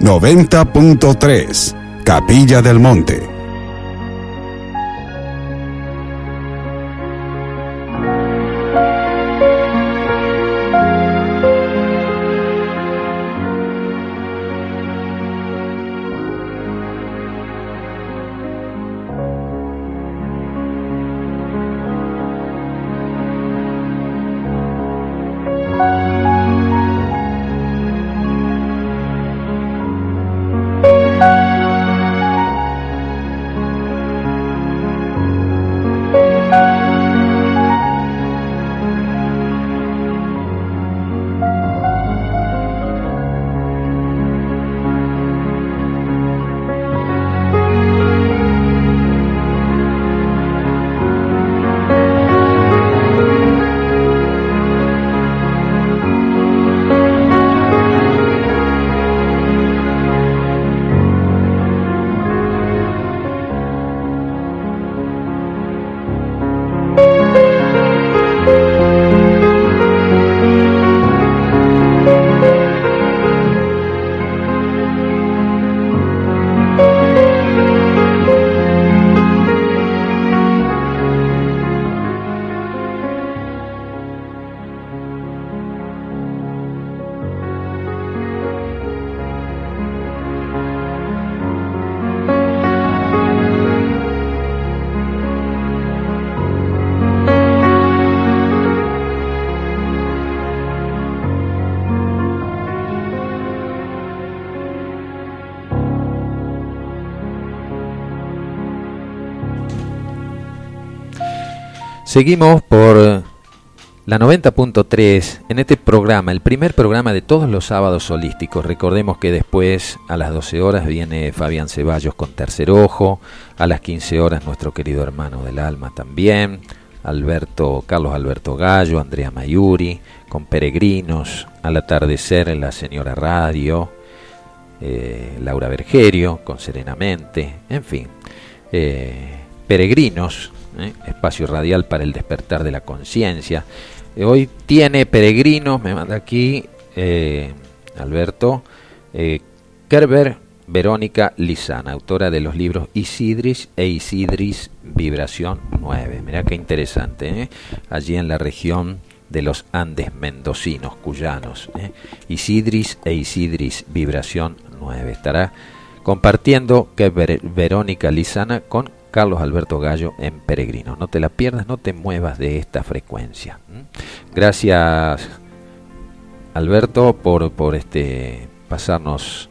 90.3 Capilla del Monte Seguimos por la 90.3 en este programa, el primer programa de todos los sábados holísticos. Recordemos que después a las 12 horas viene Fabián Ceballos con Tercer Ojo, a las 15 horas nuestro querido hermano del alma también, Alberto, Carlos Alberto Gallo, Andrea Mayuri, con Peregrinos, al atardecer en la señora Radio, eh, Laura Bergerio, con Serenamente, en fin, eh, Peregrinos ¿eh? espacio radial para el despertar de la conciencia. Eh, hoy tiene peregrinos, me manda aquí eh, Alberto, Kerber Verónica Lizana, autora de los libros Isidris e Isidris Vibración 9. Mirá qué interesante, allí en la región de los Andes mendocinos, cuyanos. Isidris e Isidris Vibración 9. Estará compartiendo que Verónica Lizana con Carlos Alberto Gallo en Peregrino. No te la pierdas, no te muevas de esta frecuencia. Gracias Alberto por, por este pasarnos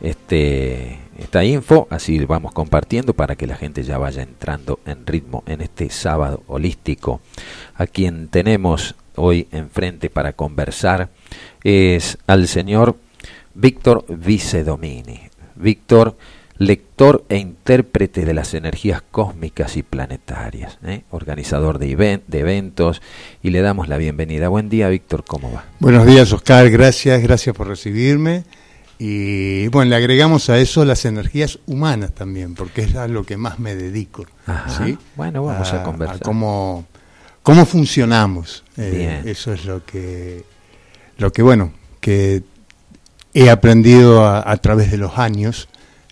este esta info, así vamos compartiendo para que la gente ya vaya entrando en ritmo en este sábado holístico. A quien tenemos hoy enfrente para conversar es al señor Víctor Vicedomini. Víctor lector e intérprete de las energías cósmicas y planetarias, ¿eh? organizador de, de, eventos, y le damos la bienvenida. Buen día, Víctor, ¿cómo va? Buenos días, Oscar, gracias, gracias por recibirme. Y bueno, le agregamos a eso las energías humanas también, porque es a lo que más me dedico. ¿sí? Bueno, vamos a, conversar. cómo, cómo funcionamos. Eh, eso es lo que, lo que, bueno, que he aprendido a través de los años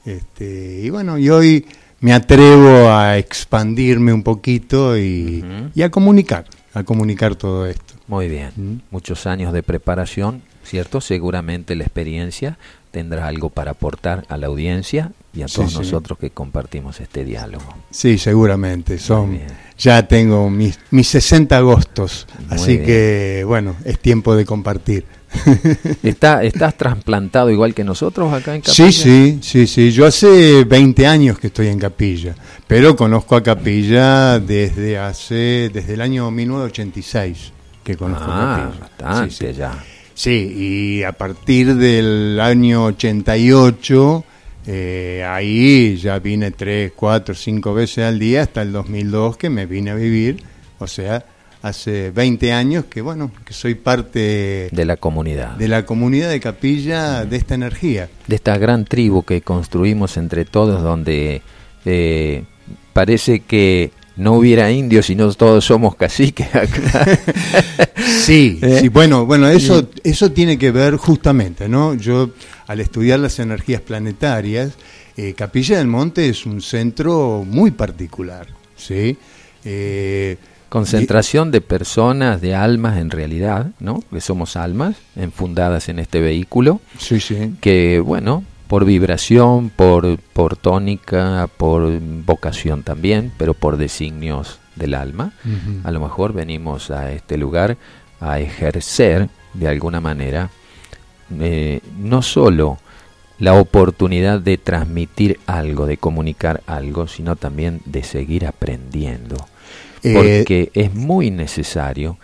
este, y bueno, y hoy me atrevo a expandirme un poquito y, a comunicar, a comunicar todo esto. Muy bien, muchos años de preparación, ¿cierto? Seguramente la experiencia tendrá algo para aportar a la audiencia y a todos nosotros que compartimos este diálogo. Sí, seguramente. Son, ya tengo mis, mis 60 agostos, así que bueno, es tiempo de compartir. ¿Está, ¿Estás trasplantado igual que nosotros acá en Capilla? Sí, sí, sí, sí. Yo hace 20 años que estoy en Capilla, pero conozco a Capilla desde hace desde el año 1986 que conozco ah, Capilla. sí, ya. Sí, y a partir del año 88 eh, ahí ya vine tres, cuatro, cinco veces al día hasta el 2002 que me vine a vivir, o sea, hace 20 años que bueno, que soy parte de la comunidad. De la comunidad de Capilla de esta energía. De esta gran tribu que construimos entre todos donde eh, parece que no hubiera indios y no todos somos caciques acá. sí, ¿Eh? sí, bueno, bueno, eso, eso tiene que ver justamente, ¿no? Yo al estudiar las energías planetarias, eh, Capilla del Monte es un centro muy particular, ¿sí? Eh, Concentración de personas, de almas en realidad, ¿no? Que somos almas enfundadas en este vehículo. Sí, sí. Que, bueno, por vibración, por, por tónica, por vocación también, pero por designios del alma. A lo mejor venimos a este lugar a ejercer de alguna manera eh, no solo la oportunidad de transmitir algo, de comunicar algo, sino también de seguir aprendiendo. Eh, Porque es muy necesario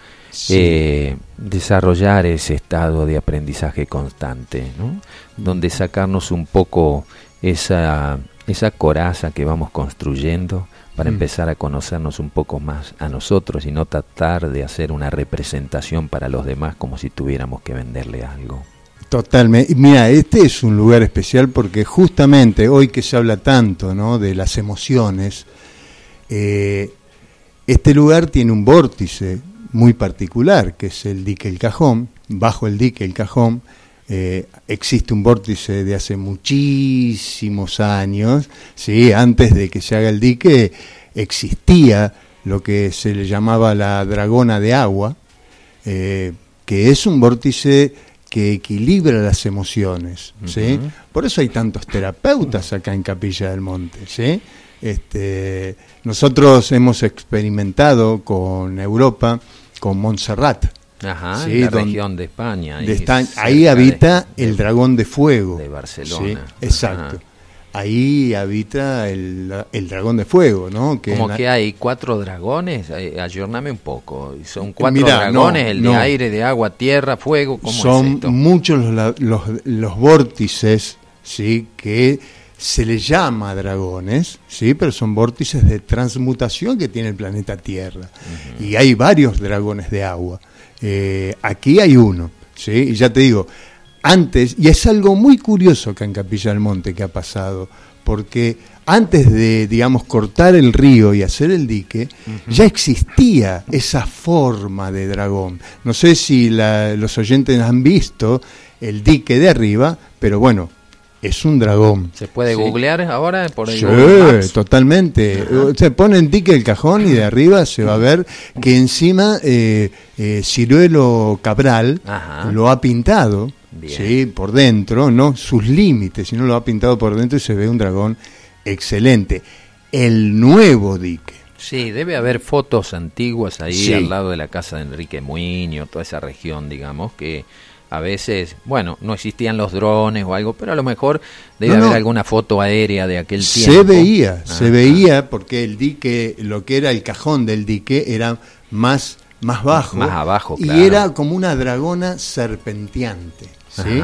eh, desarrollar ese estado de aprendizaje constante, ¿no? donde sacarnos un poco esa, esa coraza que vamos construyendo para mm. empezar a conocernos un poco más a nosotros y no tratar de hacer una representación para los demás como si tuviéramos que venderle algo. Totalmente. Mira, este es un lugar especial porque justamente hoy que se habla tanto ¿no? de las emociones, eh, este lugar tiene un vórtice muy particular, que es el dique El Cajón. Bajo el dique El Cajón eh, existe un vórtice de hace muchísimos años, ¿sí? antes de que se haga el dique existía lo que se le llamaba la dragona de agua, eh, que es un vórtice que equilibra las emociones, ¿sí? Por eso hay tantos terapeutas acá en Capilla del Monte, ¿sí? Este, nosotros hemos experimentado con Europa con Montserrat. Ajá, la región de España. Ahí, habita el dragón de fuego. De Barcelona. exacto. Ahí habita el, dragón de fuego, ¿no? Que Como que hay cuatro dragones, eh, ayorname un poco. Son cuatro dragones, el de aire, de agua, tierra, fuego. ¿cómo Son muchos los, los, los vórtices, ¿sí? Que se le llama dragones, ¿sí? pero son vórtices de transmutación que tiene el planeta Tierra. Y hay varios dragones de agua. Eh, aquí hay uno, ¿sí? y ya te digo, antes, y es algo muy curioso acá en Capilla del Monte que ha pasado, porque antes de, digamos, cortar el río y hacer el dique, ya existía esa forma de dragón. No sé si los oyentes han visto el dique de arriba, pero bueno, es un dragón. ¿Se puede googlear ahora por Sí, totalmente. Se pone en tique el cajón y de arriba se va a ver que encima eh, eh Ciruelo Cabral lo ha pintado, sí, por dentro, no sus límites, sino lo ha pintado por dentro y se ve un dragón excelente. El nuevo dique. Sí, debe haber fotos antiguas ahí al lado de la casa de Enrique Muñoz, toda esa región, digamos, que a veces, bueno, no existían los drones o algo, pero a lo mejor debe haber alguna foto aérea de aquel tiempo. Se veía, se veía porque el dique, lo que era el cajón del dique era más, más bajo. Más abajo, Y era como una dragona serpenteante, ¿sí?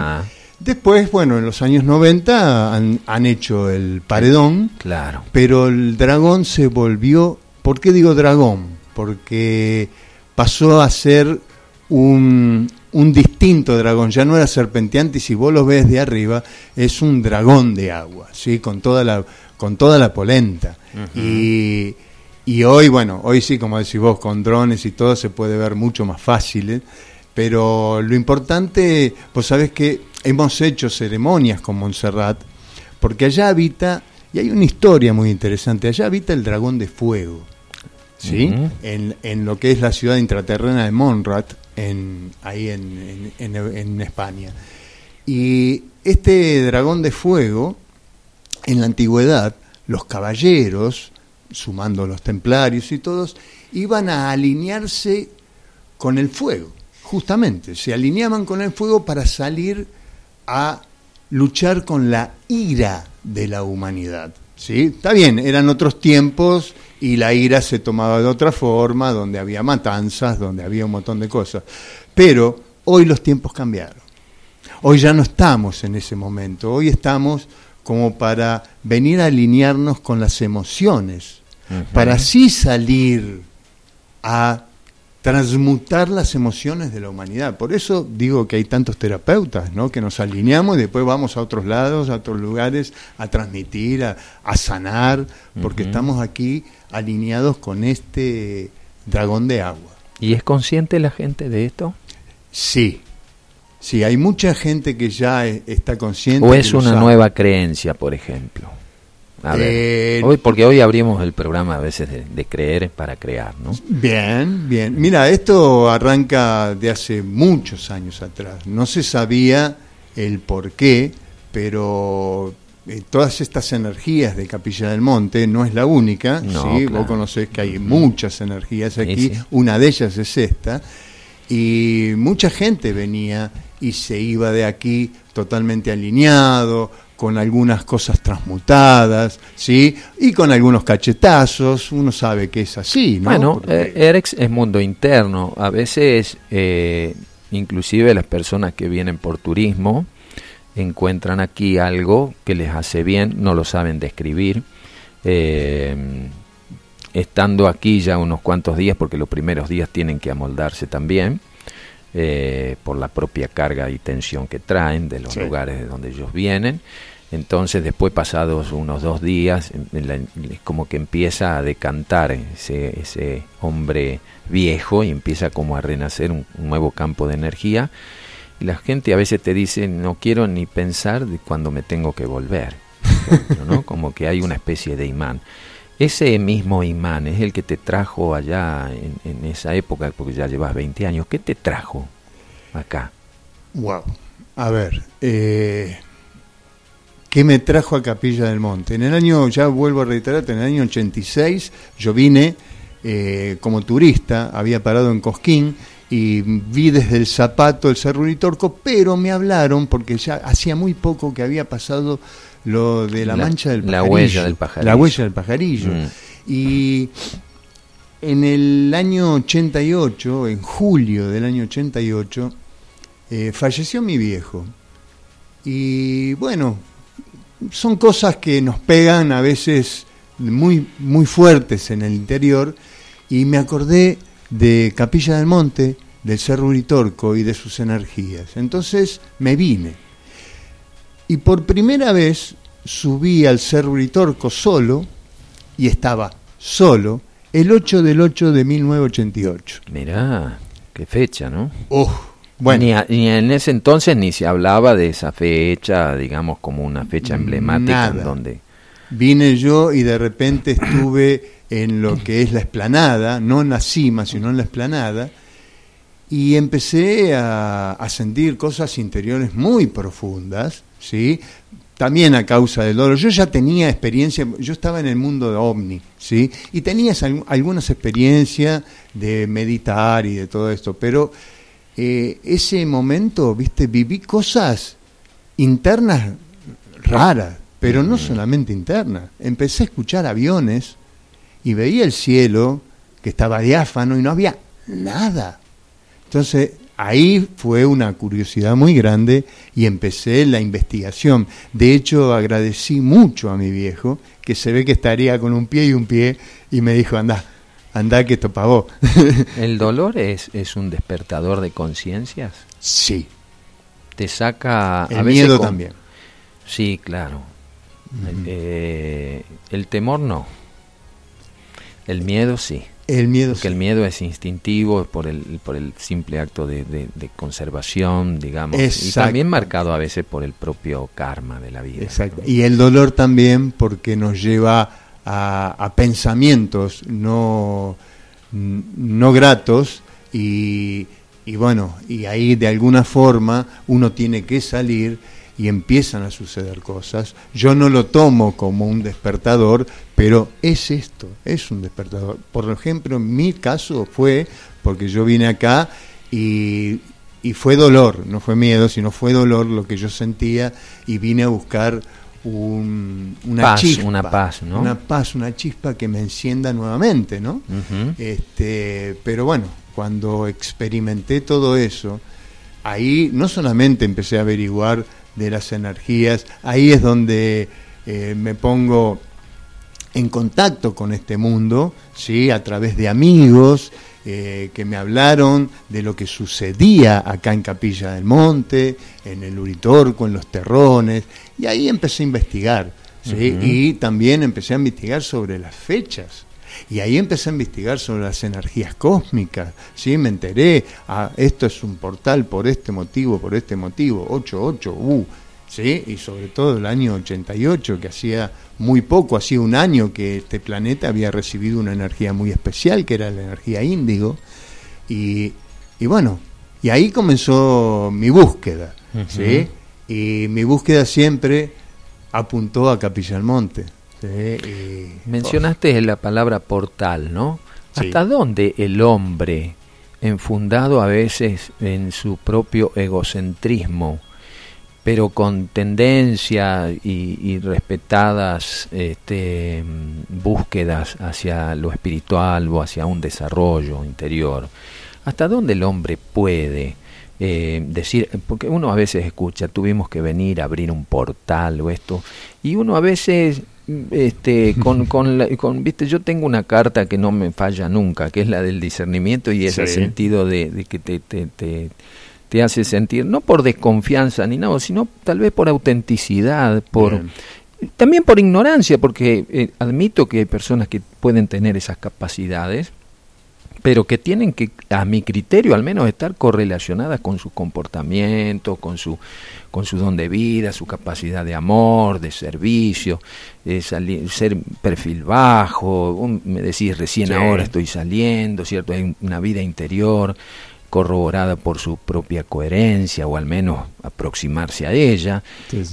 Después, bueno, en los años 90 han, han hecho el paredón. Claro. Pero el dragón se volvió, ¿por qué digo dragón? Porque pasó a ser un, un distinto dragón, ya no era serpenteante y si vos lo ves de arriba es un dragón de agua, ¿sí? con, toda la, con toda la polenta. y, y, hoy, bueno, hoy sí, como decís vos, con drones y todo se puede ver mucho más fácil, ¿eh? pero lo importante, pues sabes que hemos hecho ceremonias con Montserrat, porque allá habita, y hay una historia muy interesante, allá habita el dragón de fuego. ¿Sí? en, en, lo que es la ciudad intraterrena de Monrat, en, ahí en, en, España. Y este dragón de fuego, en la antigüedad, los caballeros, sumando los templarios y todos, iban a alinearse con el fuego, justamente, se alineaban con el fuego para salir a luchar con la ira de la humanidad. ¿sí? Está bien, eran otros tiempos y la ira se tomaba de otra forma, donde había matanzas, donde había un montón de cosas. Pero hoy los tiempos cambiaron. Hoy ya no estamos en ese momento, hoy estamos como para venir a alinearnos con las emociones, para así salir a transmutar las emociones de la humanidad. Por eso digo que hay tantos terapeutas, ¿no? Que nos alineamos y después vamos a otros lados, a otros lugares, a transmitir, a, sanar, porque estamos aquí alineados con este dragón de agua. ¿Y es consciente la gente de esto? Sí, sí, hay mucha gente que ya e, está consciente. ¿O es una nueva creencia, por ejemplo? A ver, eh, hoy, porque hoy abrimos el programa a veces de, creer para crear, ¿no? Bien, bien. Mira, esto arranca de hace muchos años atrás. No se sabía el por qué, pero eh, todas estas energías de Capilla del Monte no es la única, ¿sí? vos conocés que hay muchas energías aquí, una de ellas es esta, y mucha gente venía y se iba de aquí totalmente alineado, con algunas cosas transmutadas, ¿sí? Y con algunos cachetazos, uno sabe que es así, ¿no? Bueno, eh, Erex es mundo interno, a veces eh, inclusive las personas que vienen por turismo encuentran aquí algo que les hace bien, no lo saben describir, eh, estando aquí ya unos cuantos días, porque los primeros días tienen que amoldarse también, por la propia carga y tensión que traen de los lugares de donde ellos vienen, entonces después pasados unos dos días, como que empieza a decantar ese, ese hombre viejo y empieza como a renacer un, nuevo campo de energía. Y la gente a veces te dice, no quiero ni pensar de cuándo me tengo que volver. ¿no? Como que hay una especie de imán. Ese mismo imán es el que te trajo allá en, esa época, porque ya llevas 20 años. ¿Qué te trajo acá? Wow. A ver, eh, ¿Qué me trajo a Capilla del Monte. En el año, ya vuelvo a reiterar, en el año 86 yo vine eh, como turista, había parado en Cosquín y vi desde el zapato el Cerro Uritorco, pero me hablaron porque ya hacía muy poco que había pasado lo de la, mancha del pajarillo. La huella del pajarillo. La huella del pajarillo. Mm. Y en el año 88, en julio del año 88, eh, falleció mi viejo. Y bueno, son cosas que nos pegan a veces muy, muy fuertes en el interior y me acordé de Capilla del Monte, del Cerro Uritorco y de sus energías. Entonces me vine. Y por primera vez subí al Cerro Uritorco solo y estaba solo el 8 del 8 de 1988. Mirá, qué fecha, ¿no? Oh, bueno. Ni, en ese entonces ni se hablaba de esa fecha, digamos, como una fecha emblemática donde... Vine yo y de repente estuve en lo que es la esplanada, no en la cima, sino en la esplanada, y empecé a, a sentir cosas interiores muy profundas, ¿sí? también a causa del dolor. Yo ya tenía experiencia, yo estaba en el mundo de ovni, ¿sí? Y tenías algunas experiencias de meditar y de todo esto, pero eh, ese momento, viste, viví cosas internas raras, pero no solamente internas. Empecé a escuchar aviones y veía el cielo que estaba diáfano y no había nada. Entonces ahí fue una curiosidad muy grande y empecé la investigación. De hecho, agradecí mucho a mi viejo, que se ve que estaría con un pie y un pie, y me dijo, anda, anda que esto pagó. ¿El dolor es, es un despertador de conciencias? Sí. Te saca... El miedo también. Sí, claro. Eh, el temor no. El miedo sí. El miedo Porque el miedo es instintivo por el, por el simple acto de, conservación, digamos. Y también marcado a veces por el propio karma de la vida. Exacto. Y el dolor también porque nos lleva a, pensamientos no, no gratos y, y bueno, y ahí de alguna forma uno tiene que salir y empiezan a suceder cosas. Yo no lo tomo como un despertador, pero es esto, es un despertador. Por ejemplo, en mi caso fue porque yo vine acá y, y fue dolor, no fue miedo, sino fue dolor lo que yo sentía y vine a buscar una chispa, una paz, ¿no? Una paz, una chispa que me encienda nuevamente, ¿no? este, pero bueno, cuando experimenté todo eso, ahí no solamente empecé a averiguar de las energías, ahí es donde eh, me pongo en contacto con este mundo, ¿sí? a través de amigos eh, que me hablaron de lo que sucedía acá en Capilla del Monte, en el Uritorco, en los terrones, y ahí empecé a investigar. ¿sí? Y también empecé a investigar sobre las fechas. Y ahí empecé a investigar sobre las energías cósmicas, ¿sí? Me enteré, ah, esto es un portal por este motivo, por este motivo, 88, uh, ¿sí? Y sobre todo el año 88, que hacía muy poco, hacía un año que este planeta había recibido una energía muy especial, que era la energía índigo. Y, y bueno, y ahí comenzó mi búsqueda, ¿sí? Y mi búsqueda siempre apuntó a Capilla del Monte. Mencionaste la palabra portal, ¿no? ¿Hasta dónde el hombre, enfundado a veces en su propio egocentrismo, pero con tendencia y, respetadas este, búsquedas hacia lo espiritual o hacia un desarrollo interior, ¿hasta dónde el hombre puede eh, decir, porque uno a veces escucha, tuvimos que venir a abrir un portal o esto, y uno a veces este, con, con, con, viste, yo tengo una carta que no me falla nunca, que es la del discernimiento y ese sentido de, que te, te, te, hace sentir, no por desconfianza ni nada, sino tal vez por autenticidad, por... También por ignorancia, porque eh, admito que hay personas que pueden tener esas capacidades, pero que tienen que, a mi criterio al menos, estar correlacionadas con su comportamiento, con su, con su don de vida, su capacidad de amor, de servicio, ser perfil bajo, me decís recién ahora estoy saliendo, ¿cierto? Hay una vida interior corroborada por su propia coherencia o al menos aproximarse a ella.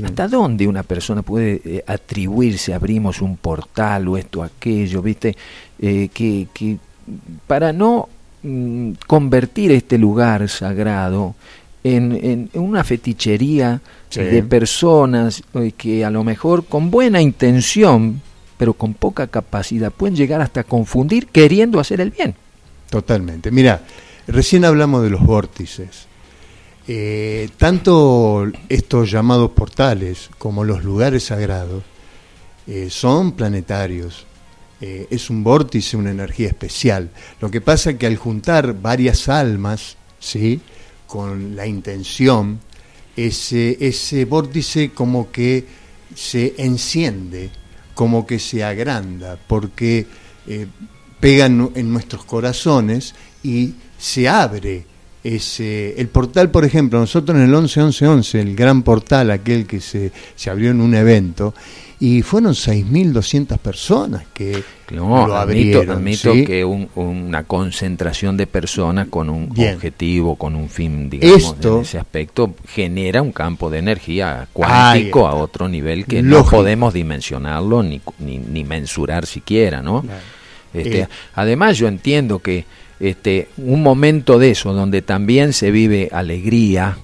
¿Hasta dónde una persona puede eh, atribuirse, abrimos un portal o esto, aquello, viste? Eh, que, que para no mm, convertir este lugar sagrado en, una fetichería de personas eh, que a lo mejor con buena intención, pero con poca capacidad, pueden llegar hasta confundir queriendo hacer el bien. Totalmente. Mira, recién hablamos de los vórtices. Eh, tanto estos llamados portales como los lugares sagrados eh, son planetarios, eh, es un vórtice, una energía especial. Lo que pasa es que al juntar varias almas, ¿sí? con la intención, ese, ese vórtice como que se enciende, como que se agranda, porque eh, pega en, nuestros corazones y se abre ese, el portal, por ejemplo, nosotros en el 11-11-11, el gran portal, aquel que se, se abrió en un evento, y fueron 6.200 personas que lo abrieron. Admito, que una concentración de personas con un objetivo, con un fin, digamos, en ese aspecto, genera un campo de energía cuántico a otro nivel que no podemos dimensionarlo ni, ni, mensurar siquiera, ¿no? Este, eh. Además, yo entiendo que este, un momento de eso, donde también se vive alegría,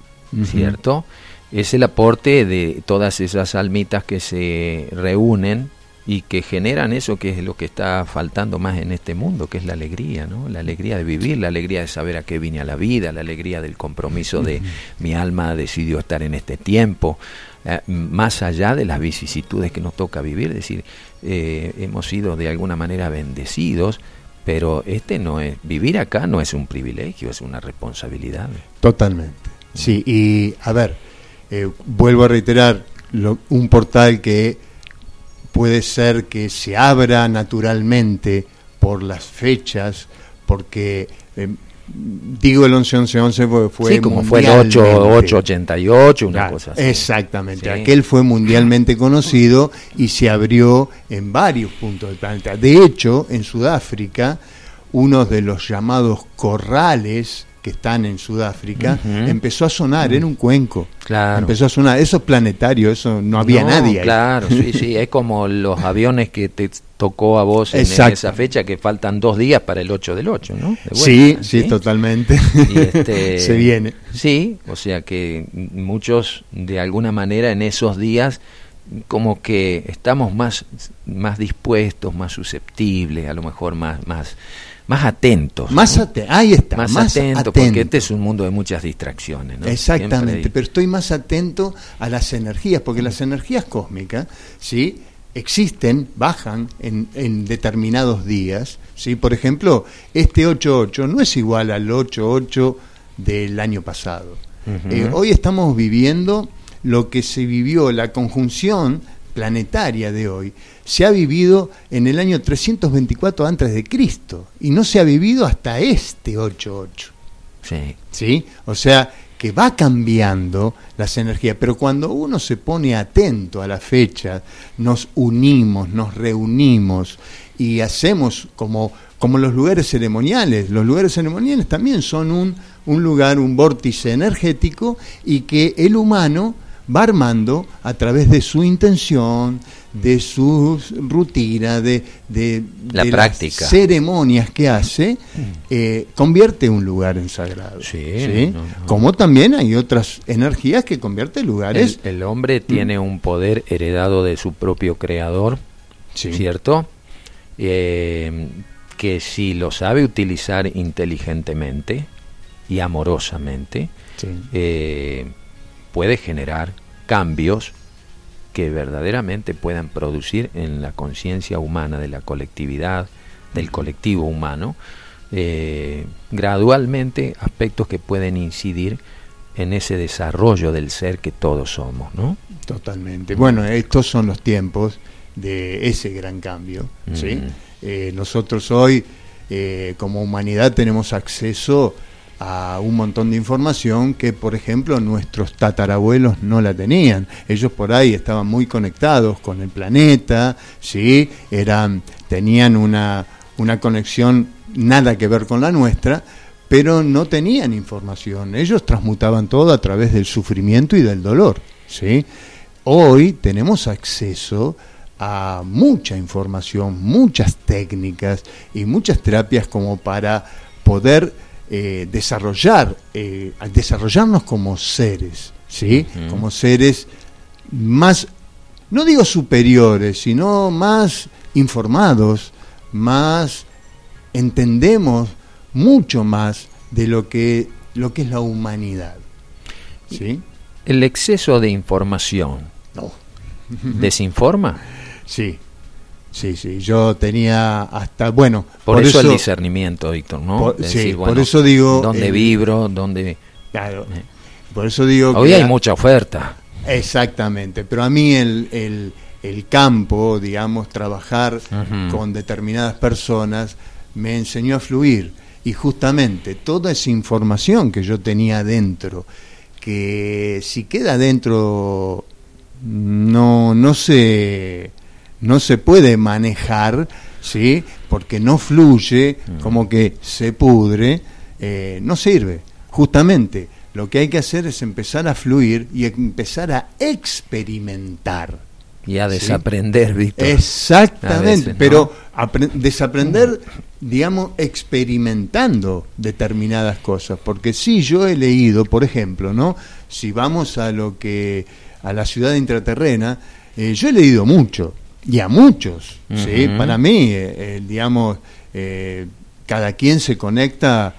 ¿cierto? es el aporte de todas esas almitas que se reúnen y que generan eso que es lo que está faltando más en este mundo, que es la alegría, ¿no? La alegría de vivir, la alegría de saber a qué vine a la vida, la alegría del compromiso de mi alma decidió estar en este tiempo, eh, más allá de las vicisitudes que nos toca vivir, es decir, eh, hemos sido de alguna manera bendecidos, pero este no es, vivir acá no es un privilegio, es una responsabilidad. Totalmente. Sí, y a ver, eh, vuelvo a reiterar, un portal que puede ser que se abra naturalmente por las fechas, porque eh, digo el 11-11-11 porque fue sí, como fue el 8-8-88, una cosa así. Exactamente, aquel fue mundialmente conocido y se abrió en varios puntos del planeta. De hecho, en Sudáfrica, uno de los llamados corrales que están en Sudáfrica, empezó a sonar, en un cuenco. Claro. Empezó a sonar, eso es planetario, eso no había nadie ahí. Claro, sí, sí, es como los aviones que te tocó a vos en, esa fecha que faltan dos días para el 8 del 8, ¿no? sí, sí, totalmente. Este, Se viene. Sí, o sea que muchos de alguna manera en esos días como que estamos más, más dispuestos, más susceptibles, a lo mejor más, más más atentos. Más ahí está. Más, atentos, porque este es un mundo de muchas distracciones. Exactamente, pero estoy más atento a las energías, porque las energías cósmicas, ¿sí? Existen, bajan en, en, determinados días. ¿sí? Por ejemplo, este 8.8 no es igual al 8.8 del año pasado. Eh, hoy estamos viviendo lo que se vivió, la conjunción planetaria de hoy, se ha vivido en el año 324 antes de Cristo y no se ha vivido hasta este 8.8. Sí. ¿Sí? O sea, que va cambiando las energías, pero cuando uno se pone atento a la fecha, nos unimos, nos reunimos y hacemos como, como los lugares ceremoniales. Los lugares ceremoniales también son un, un lugar, un vórtice energético y que el humano va armando a través de su intención, de su rutina, de, de, la práctica. ceremonias que hace, eh, convierte un lugar en sagrado. Sí, Como también hay otras energías que convierten lugares. El, hombre tiene un poder heredado de su propio creador, ¿cierto? Eh, que si lo sabe utilizar inteligentemente y amorosamente, eh, puede generar cambios que verdaderamente puedan producir en la conciencia humana de la colectividad, del colectivo humano, eh, gradualmente aspectos que pueden incidir en ese desarrollo del ser que todos somos, ¿no? Totalmente. Bueno, estos son los tiempos de ese gran cambio, ¿sí? Mm. Eh, nosotros hoy, eh, como humanidad, tenemos acceso a un montón de información que, por ejemplo, nuestros tatarabuelos no la tenían. Ellos por ahí estaban muy conectados con el planeta, ¿sí? Eran, tenían una, una conexión nada que ver con la nuestra, pero no tenían información. Ellos transmutaban todo a través del sufrimiento y del dolor, ¿sí? Hoy tenemos acceso a mucha información, muchas técnicas y muchas terapias como para poder eh, desarrollar, eh, desarrollarnos como seres, ¿sí? Como seres más, no digo superiores, sino más informados, más entendemos mucho más de lo que, lo que es la humanidad. ¿sí? El exceso de información no. desinforma. Sí, Sí, sí, yo tenía hasta, bueno... Por, eso, el discernimiento, Víctor, ¿no? sí, por eso digo... ¿Dónde vibro? ¿Dónde...? Claro, eh. por eso digo... Hoy hay mucha oferta. Exactamente, pero a mí el, el, el campo, digamos, trabajar con determinadas personas, me enseñó a fluir. Y justamente toda esa información que yo tenía dentro, que si queda dentro no, no se no se puede manejar, ¿sí? porque no fluye, mm. como que se pudre, eh, no sirve. Justamente lo que hay que hacer es empezar a fluir y empezar a experimentar. Y a desaprender, Víctor. Exactamente, pero desaprender, digamos, experimentando determinadas cosas. Porque si yo he leído, por ejemplo, ¿no? Si vamos a lo que a la ciudad intraterrena, eh, yo he leído mucho, y a muchos. ¿sí? Para mí, eh, digamos, eh, cada quien se conecta.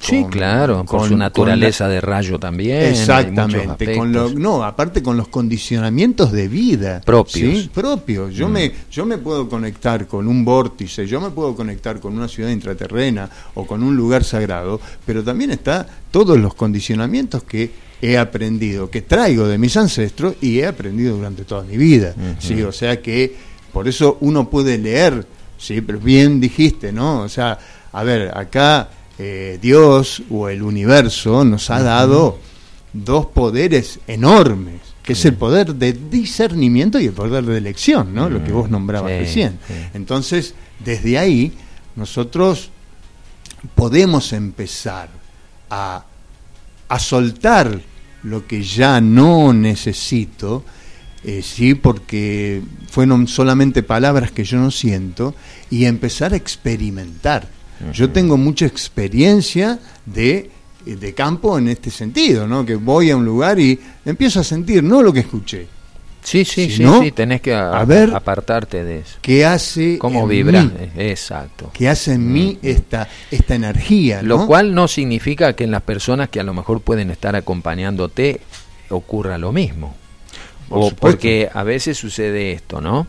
sí, claro, con su naturaleza de rayo también. Exactamente, con lo, no, aparte con los condicionamientos de vida propios. ¿sí? Propios. Yo, mm. me, yo me puedo conectar con un vórtice, yo me puedo conectar con una ciudad intraterrena o con un lugar sagrado, pero también está todos los condicionamientos que he aprendido, que traigo de mis ancestros y he aprendido durante toda mi vida. ¿sí? O sea que por eso uno puede leer, ¿sí? pero bien dijiste, ¿no? O sea, a ver, acá eh, Dios o el universo nos ha dado dos poderes enormes, que es el poder de discernimiento y el poder de elección, ¿no? Lo que vos nombrabas recién. Entonces, desde ahí, nosotros podemos empezar a a soltar lo que ya no necesito, eh, sí, porque fueron solamente palabras que yo no siento, y empezar a experimentar. Yo tengo mucha experiencia de, de campo en este sentido, ¿no? que voy a un lugar y empiezo a sentir no lo que escuché, Sí, sí, sí, sí, tenés que apartarte de eso. ¿Qué hace cómo vibra? Exacto. ¿Qué hace en mí esta esta energía, Lo cual no significa que en las personas que a lo mejor pueden estar acompañándote ocurra lo mismo. O porque a veces sucede esto, ¿no?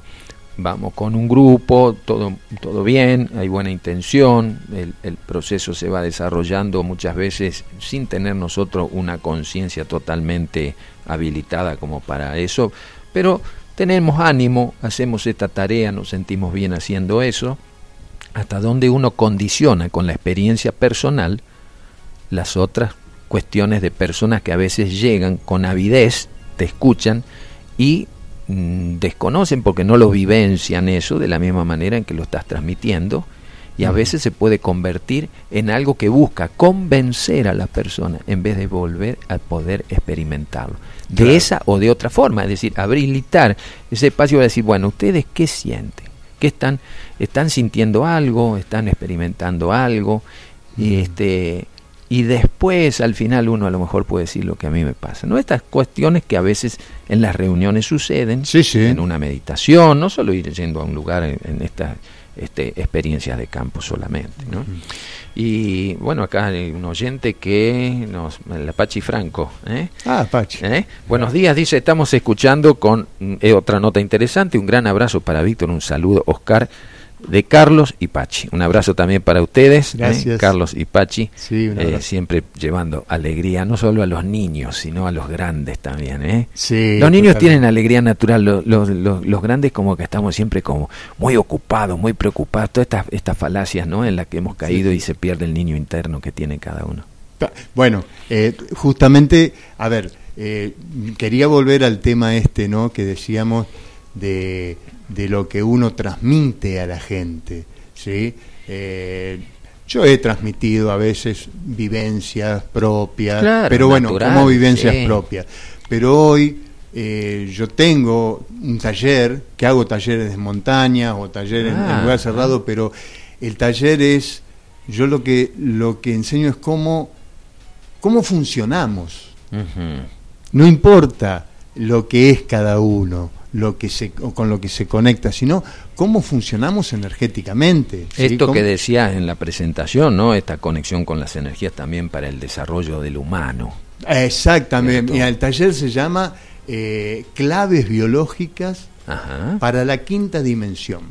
vamos con un grupo, todo, todo bien, hay buena intención, el, el proceso se va desarrollando muchas veces sin tener nosotros una conciencia totalmente habilitada como para eso, pero tenemos ánimo, hacemos esta tarea, nos sentimos bien haciendo eso, hasta donde uno condiciona con la experiencia personal las otras cuestiones de personas que a veces llegan con avidez, te escuchan y mm, desconocen porque no lo vivencian eso de la misma manera en que lo estás transmitiendo y a veces se puede convertir en algo que busca convencer a la persona en vez de volver a poder experimentarlo. De esa o de otra forma, es decir, habilitar ese espacio para decir, bueno, ¿ustedes qué sienten? ¿Qué están, están sintiendo algo? ¿Están experimentando algo? Y este y después al final uno a lo mejor puede decir lo que a mí me pasa. ¿no? Estas cuestiones que a veces en las reuniones suceden, en una meditación, no solo ir yendo a un lugar en, estas este, experiencias de campo solamente. ¿no? Y bueno, acá hay un oyente que nos. El Apache Franco. ¿eh? Ah, Apache. ¿Eh? Buenos días, dice. Estamos escuchando con eh, otra nota interesante. Un gran abrazo para Víctor, un saludo, Oscar de Carlos y Pachi. Un abrazo también para ustedes, ¿eh? Carlos y Pachi, eh, siempre llevando alegría no solo a los niños, sino a los grandes también. ¿eh? los niños tienen alegría natural, los, los, los, grandes como que estamos siempre como muy ocupados, muy preocupados, todas estas, estas falacias ¿no? en las que hemos caído y se pierde el niño interno que tiene cada uno. Bueno, justamente, a ver, quería volver al tema este, ¿no? Que decíamos de de lo que uno transmite a la gente. ¿sí? Eh, yo he transmitido a veces vivencias propias, pero bueno, como vivencias propias. Pero hoy eh, yo tengo un taller, que hago talleres de montaña o talleres en, ah, lugar cerrado, pero el taller es, yo lo que, lo que enseño es cómo, cómo funcionamos. No importa lo que es cada uno lo que se, con lo que se conecta, sino cómo funcionamos energéticamente. Esto que decías en la presentación, ¿no? Esta conexión con las energías también para el desarrollo del humano. Exactamente. y el taller se llama eh, Claves biológicas para la quinta dimensión.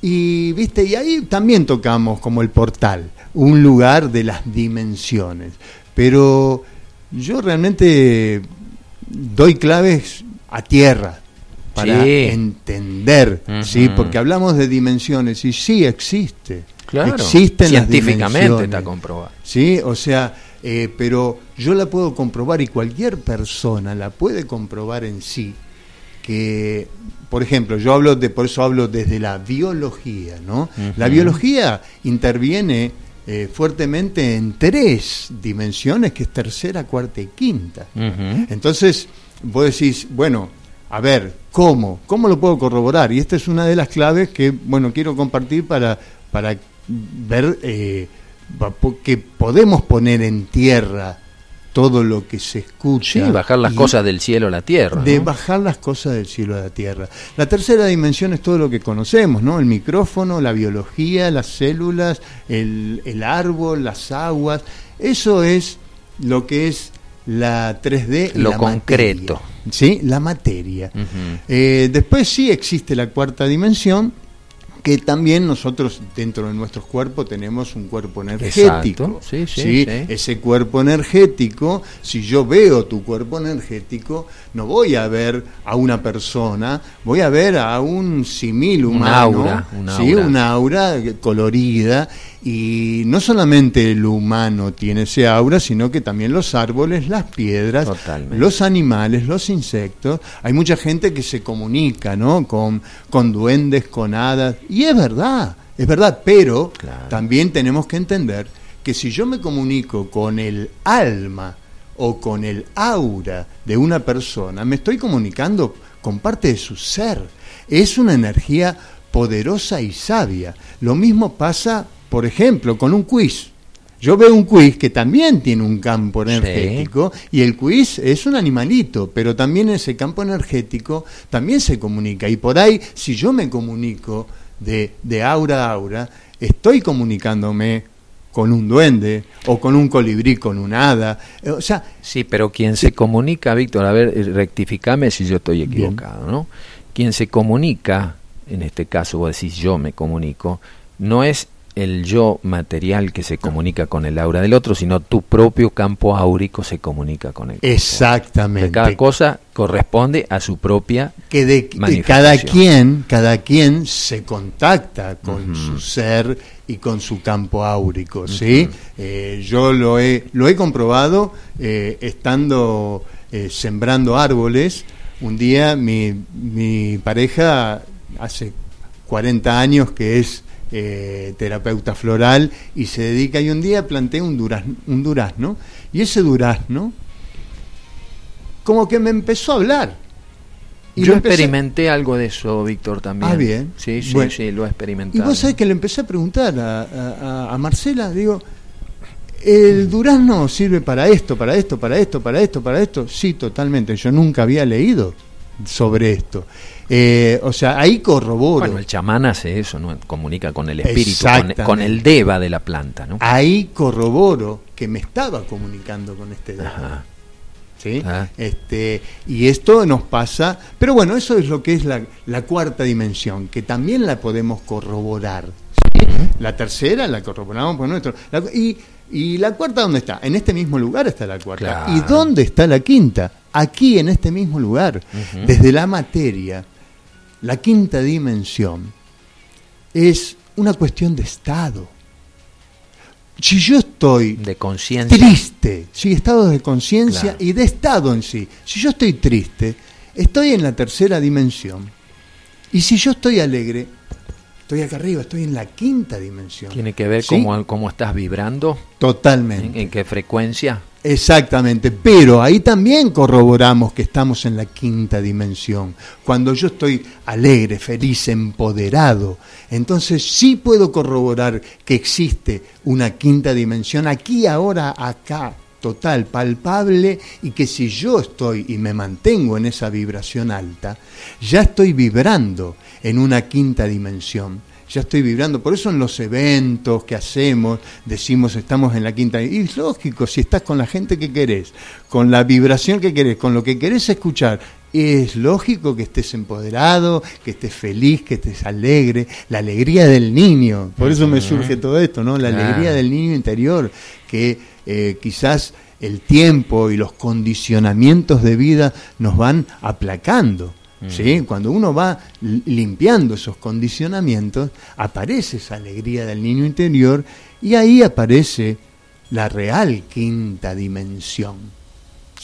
Y viste, y ahí también tocamos como el portal, un lugar de las dimensiones. Pero yo realmente doy claves a tierra, para entender, ¿sí? Porque hablamos de dimensiones y sí existe. Claro. Existen Científicamente está comprobado. Sí, o sea, eh, pero yo la puedo comprobar y cualquier persona la puede comprobar en sí que por ejemplo, yo hablo de por eso hablo desde la biología, ¿no? La biología interviene eh, fuertemente en tres dimensiones, que es tercera, cuarta y quinta. Entonces, vos decís, bueno, a ver, ¿cómo? ¿Cómo lo puedo corroborar? Y esta es una de las claves que, bueno, quiero compartir para, para ver eh, que podemos poner en tierra todo lo que se escucha. Sí, bajar las cosas del cielo a la tierra. De bajar las cosas del cielo a la tierra. La tercera dimensión es todo lo que conocemos, ¿no? El micrófono, la biología, las células, el, el árbol, las aguas. Eso es lo que es la 3D. Lo concreto. ¿sí? La materia. Eh, después sí existe la cuarta dimensión, que también nosotros dentro de nuestros cuerpos tenemos un cuerpo energético. Sí, sí, Ese cuerpo energético, si yo veo tu cuerpo energético, no voy a ver a una persona, voy a ver a un simil humano, un aura, un aura. una aura colorida y no solamente el humano tiene ese aura, sino que también los árboles, las piedras, los animales, los insectos. Hay mucha gente que se comunica, ¿no? Con, con duendes, con hadas. Y es verdad, es verdad. Pero también tenemos que entender que si yo me comunico con el alma o con el aura de una persona, me estoy comunicando con parte de su ser. Es una energía poderosa y sabia. Lo mismo pasa por ejemplo, con un quiz. Yo veo un quiz que también tiene un campo energético y el quiz es un animalito, pero también ese campo energético también se comunica. Y por ahí, si yo me comunico de, de aura a aura, estoy comunicándome con un duende o con un colibrí, con un hada. O sea, sí, pero quien se comunica, Víctor, a ver, rectificame si yo estoy equivocado, ¿no? Quien se comunica en este caso vos decís yo me comunico, no es el yo material que se comunica con el aura del otro, sino tu propio campo áurico se comunica con él. Exactamente. cada cosa corresponde a su propia que de, cada quien, cada quien se contacta con su ser y con su campo áurico, ¿sí? Eh, yo lo he lo he comprobado eh, estando eh, sembrando árboles. Un día mi, mi pareja hace 40 años que es eh, terapeuta floral y se dedica y un día planté un durazno, un durazno y ese durazno como que me empezó a hablar. Y Yo experimenté algo de eso, Víctor, también. Ah, bien. Sí, sí, sí, lo he experimentado. Y vos sabés que le empecé a preguntar a, a, Marcela, digo, ¿el durazno sirve para esto, para esto, para esto, para esto, para esto? Sí, totalmente. Yo nunca había leído sobre esto. Eh, o sea, ahí corroboro. Bueno, el chamán hace eso, ¿no? Comunica con el espíritu, con, el deva de la planta, ¿no? Ahí corroboro que me estaba comunicando con este deva. ¿Sí? Ah. Este, y esto nos pasa, pero bueno, eso es lo que es la, cuarta dimensión, que también la podemos corroborar. La tercera la corroboramos por nuestro. y, y, la cuarta dónde está? En este mismo lugar está la cuarta. ¿Y dónde está la quinta? Aquí, en este mismo lugar, desde la materia la quinta dimensión es una cuestión de estado. Si yo estoy de conciencia triste, sí, estado de conciencia y de estado en sí. Si yo estoy triste, estoy en la tercera dimensión. Y si yo estoy alegre, estoy acá arriba, estoy en la quinta dimensión. ¿Tiene que ver cómo, cómo, estás vibrando? Totalmente. ¿En, qué frecuencia? Exactamente, pero ahí también corroboramos que estamos en la quinta dimensión. Cuando yo estoy alegre, feliz, empoderado, entonces sí puedo corroborar que existe una quinta dimensión aquí, ahora, acá, total, palpable, y que si yo estoy y me mantengo en esa vibración alta, ya estoy vibrando en una quinta dimensión ya estoy vibrando. Por eso en los eventos que hacemos decimos estamos en la quinta. Y es lógico, si estás con la gente que querés, con la vibración que querés, con lo que querés escuchar, es lógico que estés empoderado, que estés feliz, que estés alegre, la alegría del niño. Por eso me surge todo esto, ¿no? La alegría del niño interior, que eh, quizás el tiempo y los condicionamientos de vida nos van aplacando. ¿Sí? Cuando uno va limpiando esos condicionamientos, aparece esa alegría del niño interior y ahí aparece la real quinta dimensión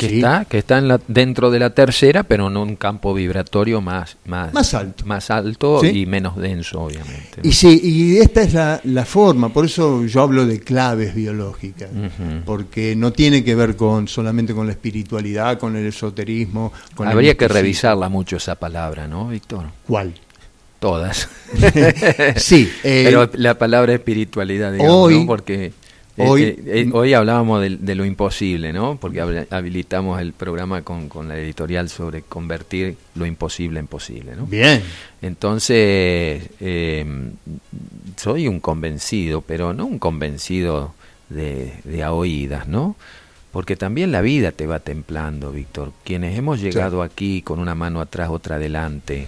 que está que está en la, dentro de la tercera pero en un campo vibratorio más más, más alto. más alto y menos denso obviamente. Y sí y esta es la, la, forma por eso yo hablo de claves biológicas porque no tiene que ver con solamente con la espiritualidad con el esoterismo con habría que revisarla mucho esa palabra no Víctor cuál todas. Sí pero eh, la palabra espiritualidad digamos, hoy porque Hoy, este, eh, hoy hablábamos de, lo imposible, ¿no? Porque habilitamos el programa con, la editorial sobre convertir lo imposible en posible, ¿no? Bien. Entonces, eh, soy un convencido, pero no un convencido de, de a oídas, ¿no? Porque también la vida te va templando, Víctor. Quienes hemos llegado aquí con una mano atrás, otra adelante,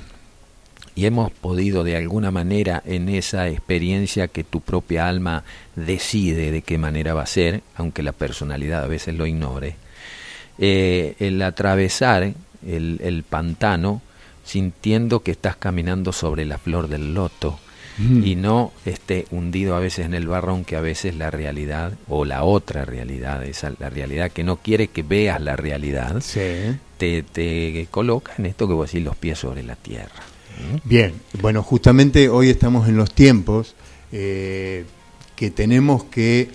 y hemos podido de alguna manera en esa experiencia que tu propia alma decide de qué manera va a ser, aunque la personalidad a veces lo ignore, eh, el atravesar el, el, pantano sintiendo que estás caminando sobre la flor del loto mm. y no esté hundido a veces en el barrón que a veces la realidad o la otra realidad, esa, la realidad que no quiere que veas la realidad, te, te coloca en esto que vos decís los pies sobre la tierra. Bien, bueno, justamente hoy estamos en los tiempos eh, que tenemos que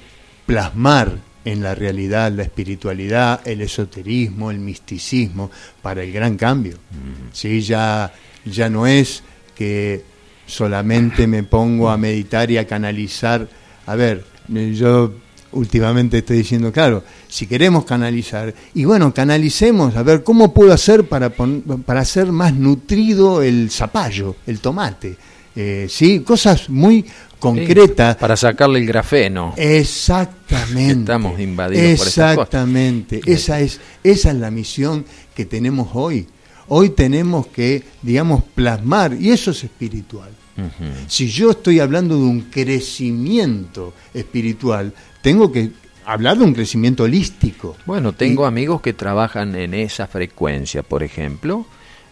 plasmar en la realidad la espiritualidad, el esoterismo, el misticismo para el gran cambio. ¿Sí? Ya, ya no es que solamente me pongo a meditar y a canalizar. A ver, yo últimamente estoy diciendo, claro, si queremos canalizar, y bueno, canalicemos, a ver, ¿cómo puedo hacer para, para hacer más nutrido el zapallo, el tomate? Eh, ¿Sí? Cosas muy concretas. para sacarle el grafeno. Exactamente. Estamos invadidos Exactamente. Por esa es, esa es la misión que tenemos hoy. Hoy tenemos que, digamos, plasmar, y eso es espiritual. Si yo estoy hablando de un crecimiento espiritual, tengo que hablar de un crecimiento holístico. Bueno, tengo amigos que trabajan en esa frecuencia, por ejemplo,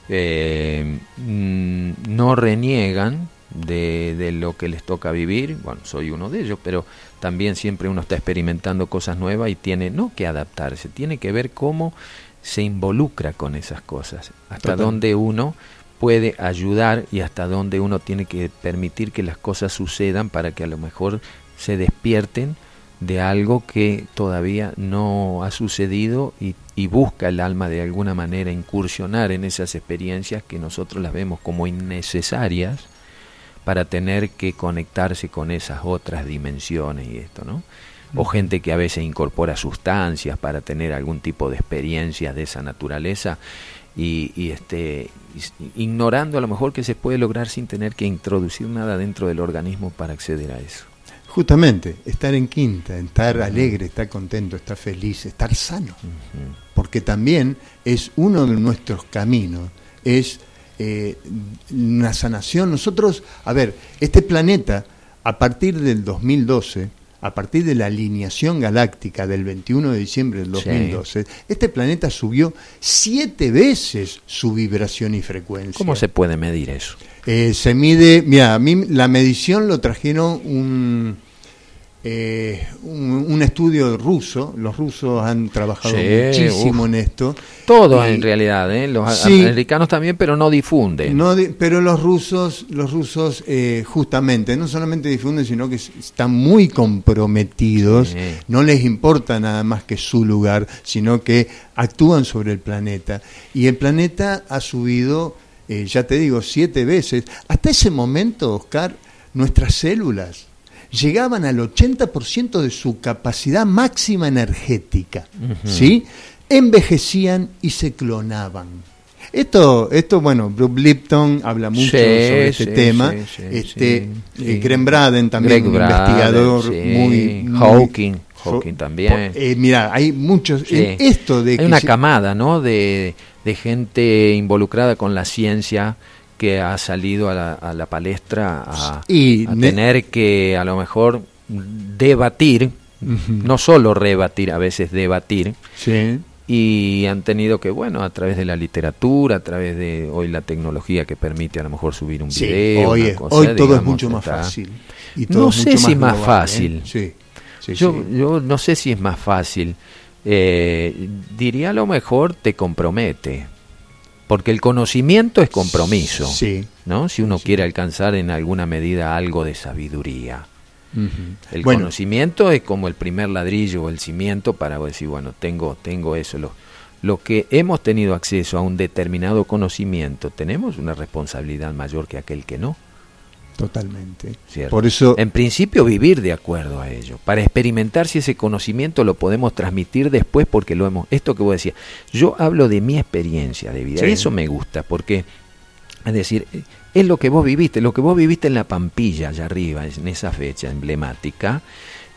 eh, mm, no reniegan de, de, lo que les toca vivir, bueno, soy uno de ellos, pero también siempre uno está experimentando cosas nuevas y tiene no que adaptarse, tiene que ver cómo se involucra con esas cosas, hasta dónde uno puede ayudar y hasta dónde uno tiene que permitir que las cosas sucedan para que a lo mejor se despierten de algo que todavía no ha sucedido y, busca el alma de alguna manera incursionar en esas experiencias que nosotros las vemos como innecesarias para tener que conectarse con esas otras dimensiones y esto, ¿no? O gente que a veces incorpora sustancias para tener algún tipo de experiencias de esa naturaleza y, y este ignorando a lo mejor que se puede lograr sin tener que introducir nada dentro del organismo para acceder a eso. Justamente, estar en quinta, estar alegre, estar contento, estar feliz, estar sano. Porque también es uno de nuestros caminos, es eh, una sanación. Nosotros, a ver, este planeta, a partir del 2012, a partir de la alineación galáctica del 21 de diciembre del 2012, este planeta subió siete veces su vibración y frecuencia. ¿Cómo se puede medir eso? Eh, se mide, mira, a mí la medición lo trajeron un, eh, un, estudio ruso, los rusos han trabajado muchísimo en esto. Todos en realidad, ¿eh? los americanos también, pero no difunden. No pero los rusos, los rusos eh, justamente, no solamente difunden, sino que están muy comprometidos, no les importa nada más que su lugar, sino que actúan sobre el planeta. Y el planeta ha subido, ya te digo, siete veces. Hasta ese momento, Oscar, nuestras células llegaban al 80% de su capacidad máxima energética, ¿sí? Envejecían y se clonaban. Esto, esto bueno, Bruce Lipton habla mucho sobre este tema. este, eh, Braden también, un investigador muy, Hawking. Hawking también. Eh, mira, hay muchos. esto de hay una camada, ¿no? De, de gente involucrada con la ciencia que ha salido a la, palestra a, tener que a lo mejor debatir, no solo rebatir, a veces debatir, y han tenido que, bueno, a través de la literatura, a través de hoy la tecnología que permite a lo mejor subir un video. hoy, hoy todo es mucho más fácil. no sé si es más fácil. yo, yo no sé si es más fácil. Eh, diría a lo mejor te compromete porque el conocimiento es compromiso, ¿no? Si uno quiere alcanzar en alguna medida algo de sabiduría. El conocimiento es como el primer ladrillo o el cimiento para decir, bueno, tengo, tengo eso. Lo, lo que hemos tenido acceso a un determinado conocimiento, tenemos una responsabilidad mayor que aquel que no. Totalmente. Por eso, en principio, vivir de acuerdo a ello, para experimentar si ese conocimiento lo podemos transmitir después, porque lo hemos. Esto que vos decías, yo hablo de mi experiencia de vida, eso me gusta, porque, es decir, es lo que vos viviste, lo que vos viviste en la Pampilla, allá arriba, en esa fecha emblemática,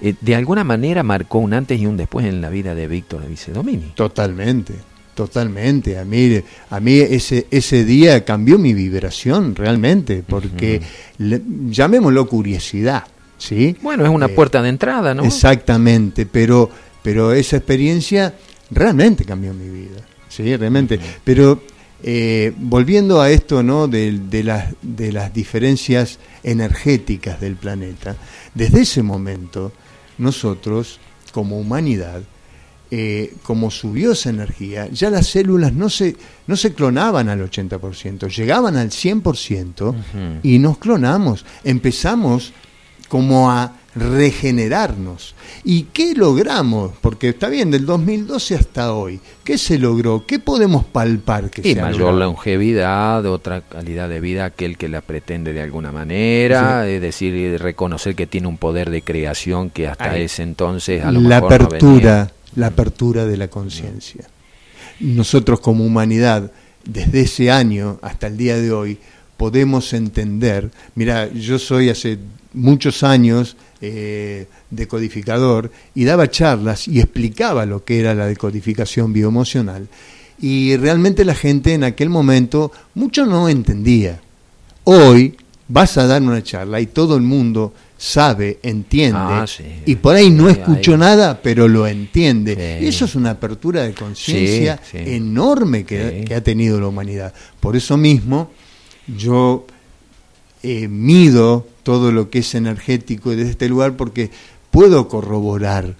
eh, de alguna manera marcó un antes y un después en la vida de Víctor Vicedomini. Totalmente. Totalmente, a mí, a mí ese, ese día cambió mi vibración realmente, porque llamémoslo curiosidad, ¿sí? Bueno, es una eh, puerta de entrada, ¿no? Exactamente, pero, pero esa experiencia realmente cambió mi vida, ¿sí? Realmente, pero eh, volviendo a esto, ¿no? De, de, las, de las diferencias energéticas del planeta, desde ese momento, nosotros, como humanidad, eh, como subió esa energía, ya las células no se, no se clonaban al 80%, llegaban al 100% y nos clonamos. Empezamos como a regenerarnos. ¿Y qué logramos? Porque está bien, del 2012 hasta hoy, ¿qué se logró? ¿Qué podemos palpar? Que y mayor longevidad, otra calidad de vida que el que la pretende de alguna manera, es decir, reconocer que tiene un poder de creación que hasta ese entonces a lo la apertura la apertura de la conciencia. Nosotros como humanidad, desde ese año hasta el día de hoy, podemos entender, mira, yo soy hace muchos años eh, decodificador y daba charlas y explicaba lo que era la decodificación bioemocional y realmente la gente en aquel momento mucho no entendía. Hoy vas a dar una charla y todo el mundo sabe, entiende, ah, y por ahí no escuchó nada, pero lo entiende. Eso es una apertura de conciencia enorme que, ha tenido la humanidad. Por eso mismo yo eh, mido todo lo que es energético desde este lugar porque puedo corroborar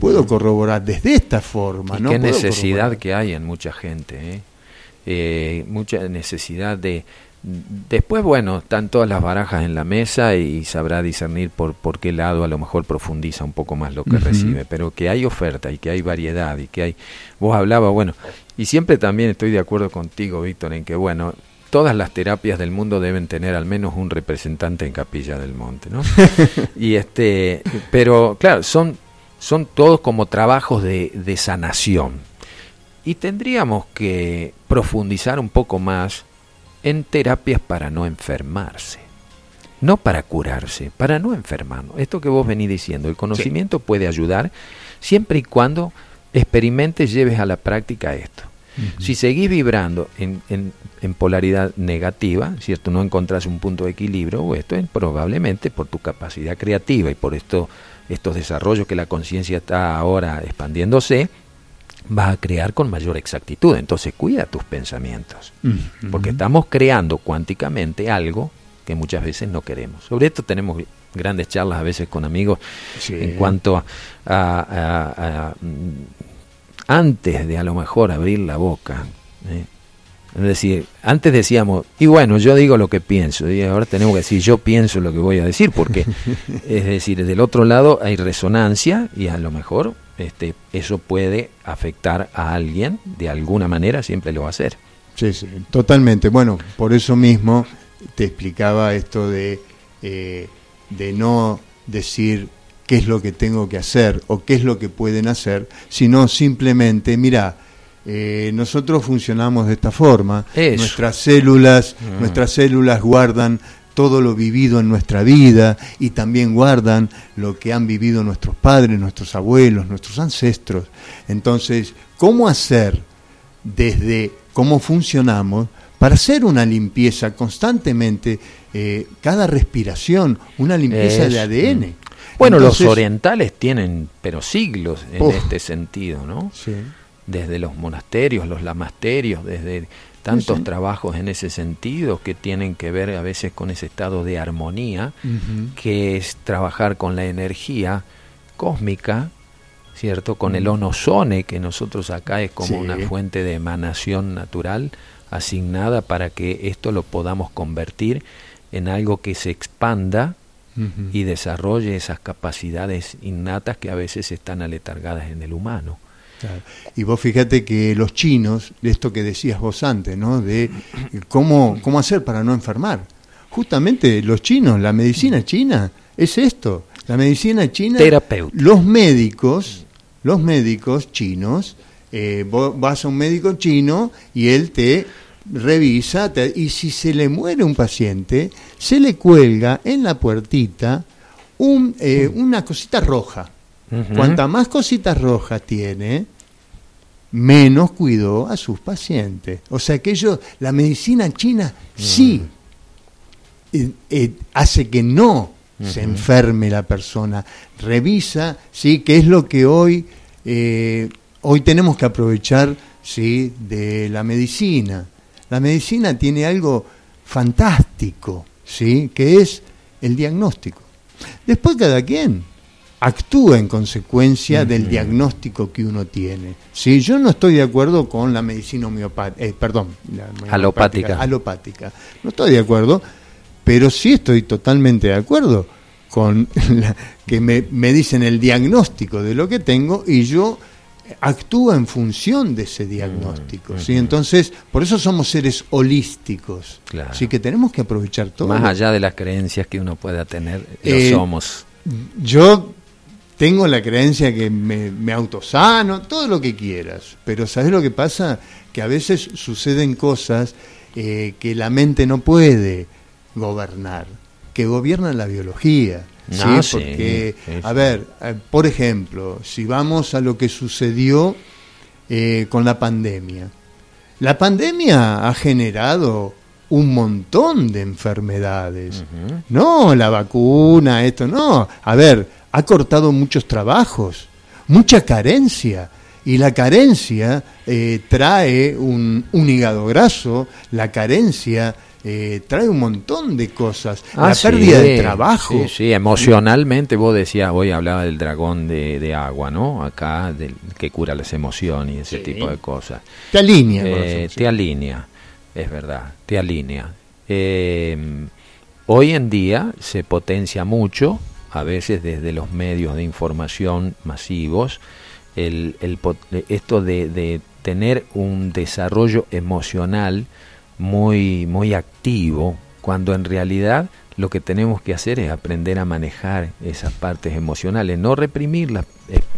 puedo corroborar desde esta forma. ¿no? Qué necesidad que hay en mucha gente, ¿eh? Eh, mucha necesidad de... Después, bueno, están todas las barajas en la mesa y sabrá discernir por, por qué lado a lo mejor profundiza un poco más lo que recibe, pero que hay oferta y que hay variedad y que hay... Vos hablabas, bueno, y siempre también estoy de acuerdo contigo, Víctor, en que, bueno, todas las terapias del mundo deben tener al menos un representante en Capilla del Monte, ¿no? y este, pero claro, son son todos como trabajos de, de sanación. Y tendríamos que profundizar un poco más en terapias para no enfermarse. No para curarse, para no enfermarnos. Esto que vos venís diciendo, el conocimiento puede ayudar siempre y cuando experimentes, lleves a la práctica esto. Si seguís vibrando en, en, en, polaridad negativa, ¿cierto? No encontrás un punto de equilibrio, o esto es probablemente por tu capacidad creativa y por esto estos desarrollos que la conciencia está ahora expandiéndose, va a crear con mayor exactitud. Entonces cuida tus pensamientos, porque estamos creando cuánticamente algo que muchas veces no queremos. Sobre esto tenemos grandes charlas a veces con amigos en cuanto a, mm, antes de a lo mejor abrir la boca. ¿eh? Es decir, antes decíamos, y bueno, yo digo lo que pienso, y ahora tenemos que decir, yo pienso lo que voy a decir, porque, es decir, del otro lado hay resonancia y a lo mejor este, eso puede afectar a alguien de alguna manera, siempre lo va a hacer. Sí, sí, totalmente. Bueno, por eso mismo te explicaba esto de, eh, de no decir qué es lo que tengo que hacer o qué es lo que pueden hacer, sino simplemente, mira, eh, nosotros funcionamos de esta forma. Nuestras células, mm. nuestras células guardan todo lo vivido en nuestra vida y también guardan lo que han vivido nuestros padres, nuestros abuelos, nuestros ancestros. Entonces, ¿cómo hacer desde cómo funcionamos para hacer una limpieza constantemente, eh, cada respiración, una limpieza de ADN? Bueno, los orientales tienen, pero siglos en este sentido, ¿no? Sí desde los monasterios, los lamasterios, desde tantos trabajos en ese sentido que tienen que ver a veces con ese estado de armonía, que es trabajar con la energía cósmica, ¿cierto? Con el onosone, que nosotros acá es como una fuente de emanación natural asignada para que esto lo podamos convertir en algo que se expanda y desarrolle esas capacidades innatas que a veces están aletargadas en el humano. Y vos fíjate que los chinos, de esto que decías vos antes, ¿no? De cómo, cómo hacer para no enfermar. Justamente los chinos, la medicina china, es esto. La medicina china. Los médicos, los médicos chinos, eh, vos vas a un médico chino y él te revisa y si se le muere un paciente, se le cuelga en la puertita un, eh, una cosita roja Cuanta más cositas rojas tiene, menos cuidó a sus pacientes. O sea que ellos, la medicina china sí mm. eh, eh, hace que no se enferme la persona. Revisa, sí, qué es lo que hoy, eh, hoy tenemos que aprovechar, sí, de la medicina. La medicina tiene algo fantástico, sí, que es el diagnóstico. Después cada quien actúa en consecuencia del diagnóstico que uno tiene. Si yo no estoy de acuerdo con la medicina homeopática, eh, perdón, alopática. alopática, no estoy de acuerdo, pero sí estoy totalmente de acuerdo con que me, dicen el diagnóstico de lo que tengo y yo actúo en función de ese diagnóstico. ¿sí? Entonces, por eso somos seres holísticos. Así que tenemos que aprovechar todo. Más allá de las creencias que uno pueda tener, lo eh, somos. Yo tengo la creencia que me, me, autosano, todo lo que quieras, pero ¿sabes lo que pasa? Que a veces suceden cosas eh, que la mente no puede gobernar, que gobiernan la biología. ¿sí? Ah, Porque, a ver, eh, por ejemplo, si vamos a lo que sucedió eh, con la pandemia. La pandemia ha generado un montón de enfermedades. No, la vacuna, esto, no. A ver, ha cortado muchos trabajos, mucha carencia. Y la carencia eh, trae un, hígado graso, la carencia eh, trae un montón de cosas. Ah, la pérdida de trabajo. Sí, sí, emocionalmente vos decías, hoy hablaba del dragón de, agua, ¿no? Acá, del, que cura las emociones y ese tipo de cosas. Te alinea. Eh, te alinea, es verdad, te alinea. hoy en día se potencia mucho, a veces desde los medios de información masivos, el, esto de, tener un desarrollo emocional muy, muy activo, cuando en realidad lo que tenemos que hacer es aprender a manejar esas partes emocionales, no reprimirlas,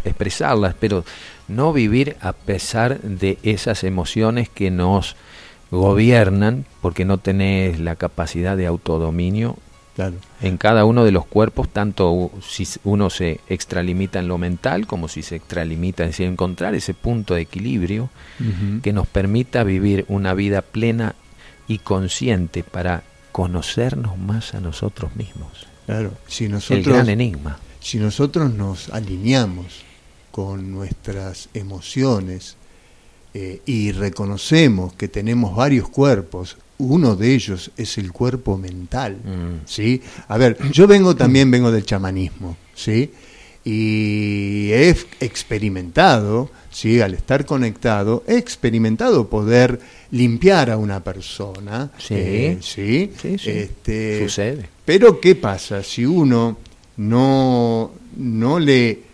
expresarlas, pero no vivir a pesar de esas emociones que nos gobiernan porque no tenés la capacidad de autodominio en cada uno de los cuerpos, tanto si uno se extralimita en lo mental como si se extralimita en encontrar ese punto de equilibrio que nos permita vivir una vida plena y consciente para conocernos más a nosotros mismos. Claro, si nosotros, El gran enigma. Si nosotros nos alineamos con nuestras emociones eh, y reconocemos que tenemos varios cuerpos, uno de ellos es el cuerpo mental, mm. ¿sí? A ver, yo vengo también, vengo del chamanismo, ¿sí? Y he experimentado, ¿sí? Al estar conectado, he experimentado poder limpiar a una persona, ¿sí? Eh, ¿sí? Este, Sucede. Pero ¿qué pasa si uno no, no le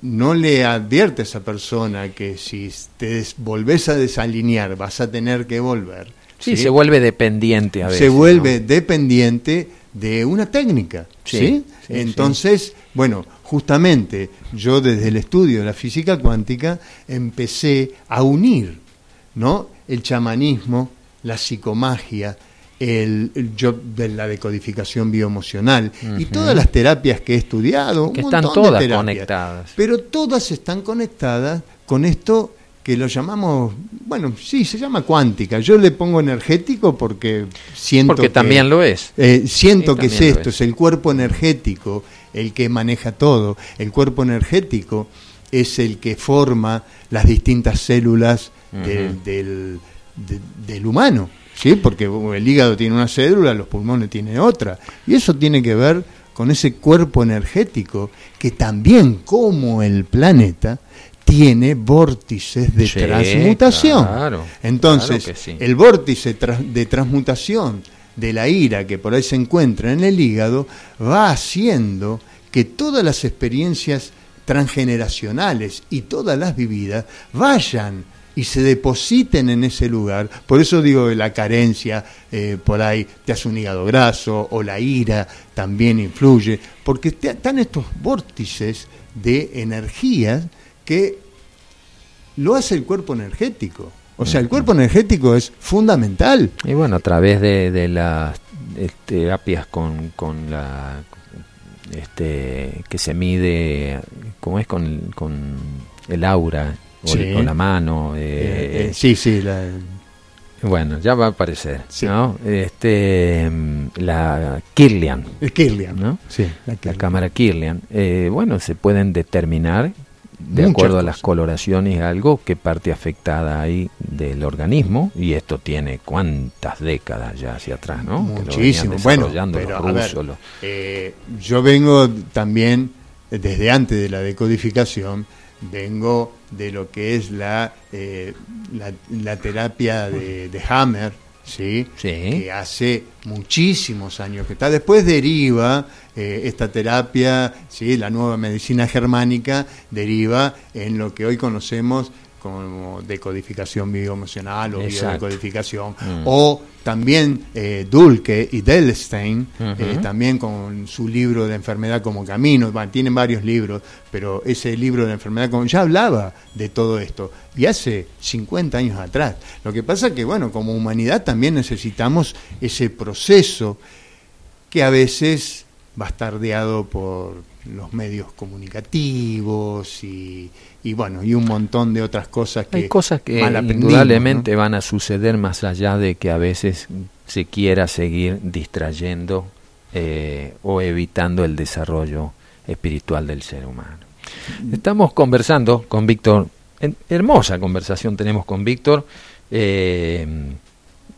no le advierte a esa persona que si te volvés a desalinear vas a tener que volver, Sí, se vuelve dependiente a veces. Se vuelve dependiente de una técnica, ¿sí? Entonces, bueno, justamente yo desde el estudio de la física cuántica empecé a unir, ¿no? El chamanismo, la psicomagia, el, yo de la decodificación bioemocional y todas las terapias que he estudiado, que están todas conectadas. Pero todas están conectadas con esto que lo llamamos, bueno, sí, se llama cuántica. Yo le pongo energético porque siento porque también lo es. Eh, siento que es esto, es. el cuerpo energético el que maneja todo. El cuerpo energético es el que forma las distintas células del, del, humano, ¿sí? Porque el hígado tiene una célula, los pulmones tienen otra. Y eso tiene que ver con ese cuerpo energético que también, como el planeta, tiene vórtices de transmutación. Entonces, el vórtice de transmutación de la ira que por ahí se encuentra en el hígado va haciendo que todas las experiencias transgeneracionales y todas las vividas vayan y se depositen en ese lugar. Por eso digo que la carencia eh, por ahí te hace un hígado graso o la ira también influye, porque están estos vórtices de energías que lo hace el cuerpo energético. O sea, el cuerpo energético es fundamental. Y bueno, a través de, las terapias con, con la este que se mide, ¿cómo es? Con, con el aura, o con la mano. Eh, eh, eh, sí, sí. bueno, ya va a aparecer, ¿no? Este, la Kirlian. Kirlian, ¿no? Sí, la, la cámara Kirlian. bueno, se pueden determinar de acuerdo a las coloraciones algo qué parte afectada hay del organismo y esto tiene cuántas décadas ya hacia atrás, ¿no? Muchísimo. Bueno, eh, yo vengo también desde antes de la decodificación vengo de lo que es la eh, la, terapia de, de Hammer ¿sí? que hace muchísimos años que está. Después deriva eh, esta terapia, ¿sí? la nueva medicina germánica, deriva en lo que hoy conocemos como decodificación bioemocional o biodecodificación, mm. o también eh, Dulke y Delstein, eh, también con su libro de enfermedad como camino, tienen varios libros, pero ese libro de enfermedad como ya hablaba de todo esto, y hace 50 años atrás. Lo que pasa que, bueno, como humanidad también necesitamos ese proceso que a veces bastardeado por los medios comunicativos y, bueno, y un montón de otras cosas que... Hay cosas que indudablemente van a suceder más allá de que a veces se quiera seguir distrayendo eh, o evitando el desarrollo espiritual del ser humano. Estamos conversando con Víctor, hermosa conversación tenemos con Víctor. Eh,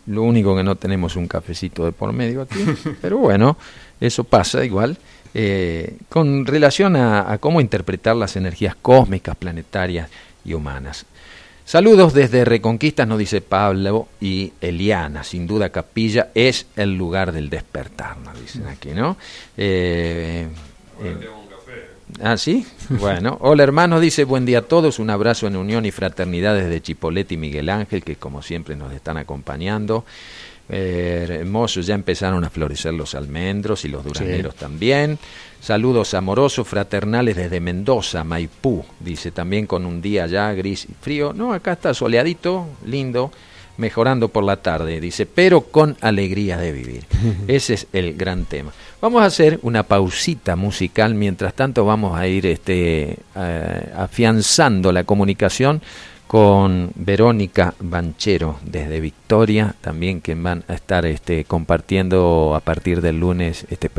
lo único que no tenemos un cafecito de por medio aquí, pero bueno, eso pasa igual. Eh, con relación a, cómo interpretar las energías cósmicas, planetarias y humanas. Saludos desde Reconquistas, nos dice Pablo y Eliana. Sin duda, Capilla es el lugar del despertar, nos dicen aquí, ¿no? Eh, eh, ah, sí. Bueno, hola hermanos, dice buen día a todos. Un abrazo en unión y fraternidad desde Chipolete y Miguel Ángel, que como siempre nos están acompañando. Eh, hermosos, ya empezaron a florecer los almendros y los duraneros también. Saludos amorosos, fraternales desde Mendoza, Maipú, dice también con un día ya gris y frío. No, acá está soleadito, lindo, mejorando por la tarde, dice, pero con alegría de vivir. Ese es el gran tema. Vamos a hacer una pausita musical, mientras tanto vamos a ir este, eh, afianzando la comunicación con Verónica Banchero desde Victoria, también que van a estar este, compartiendo a partir del lunes este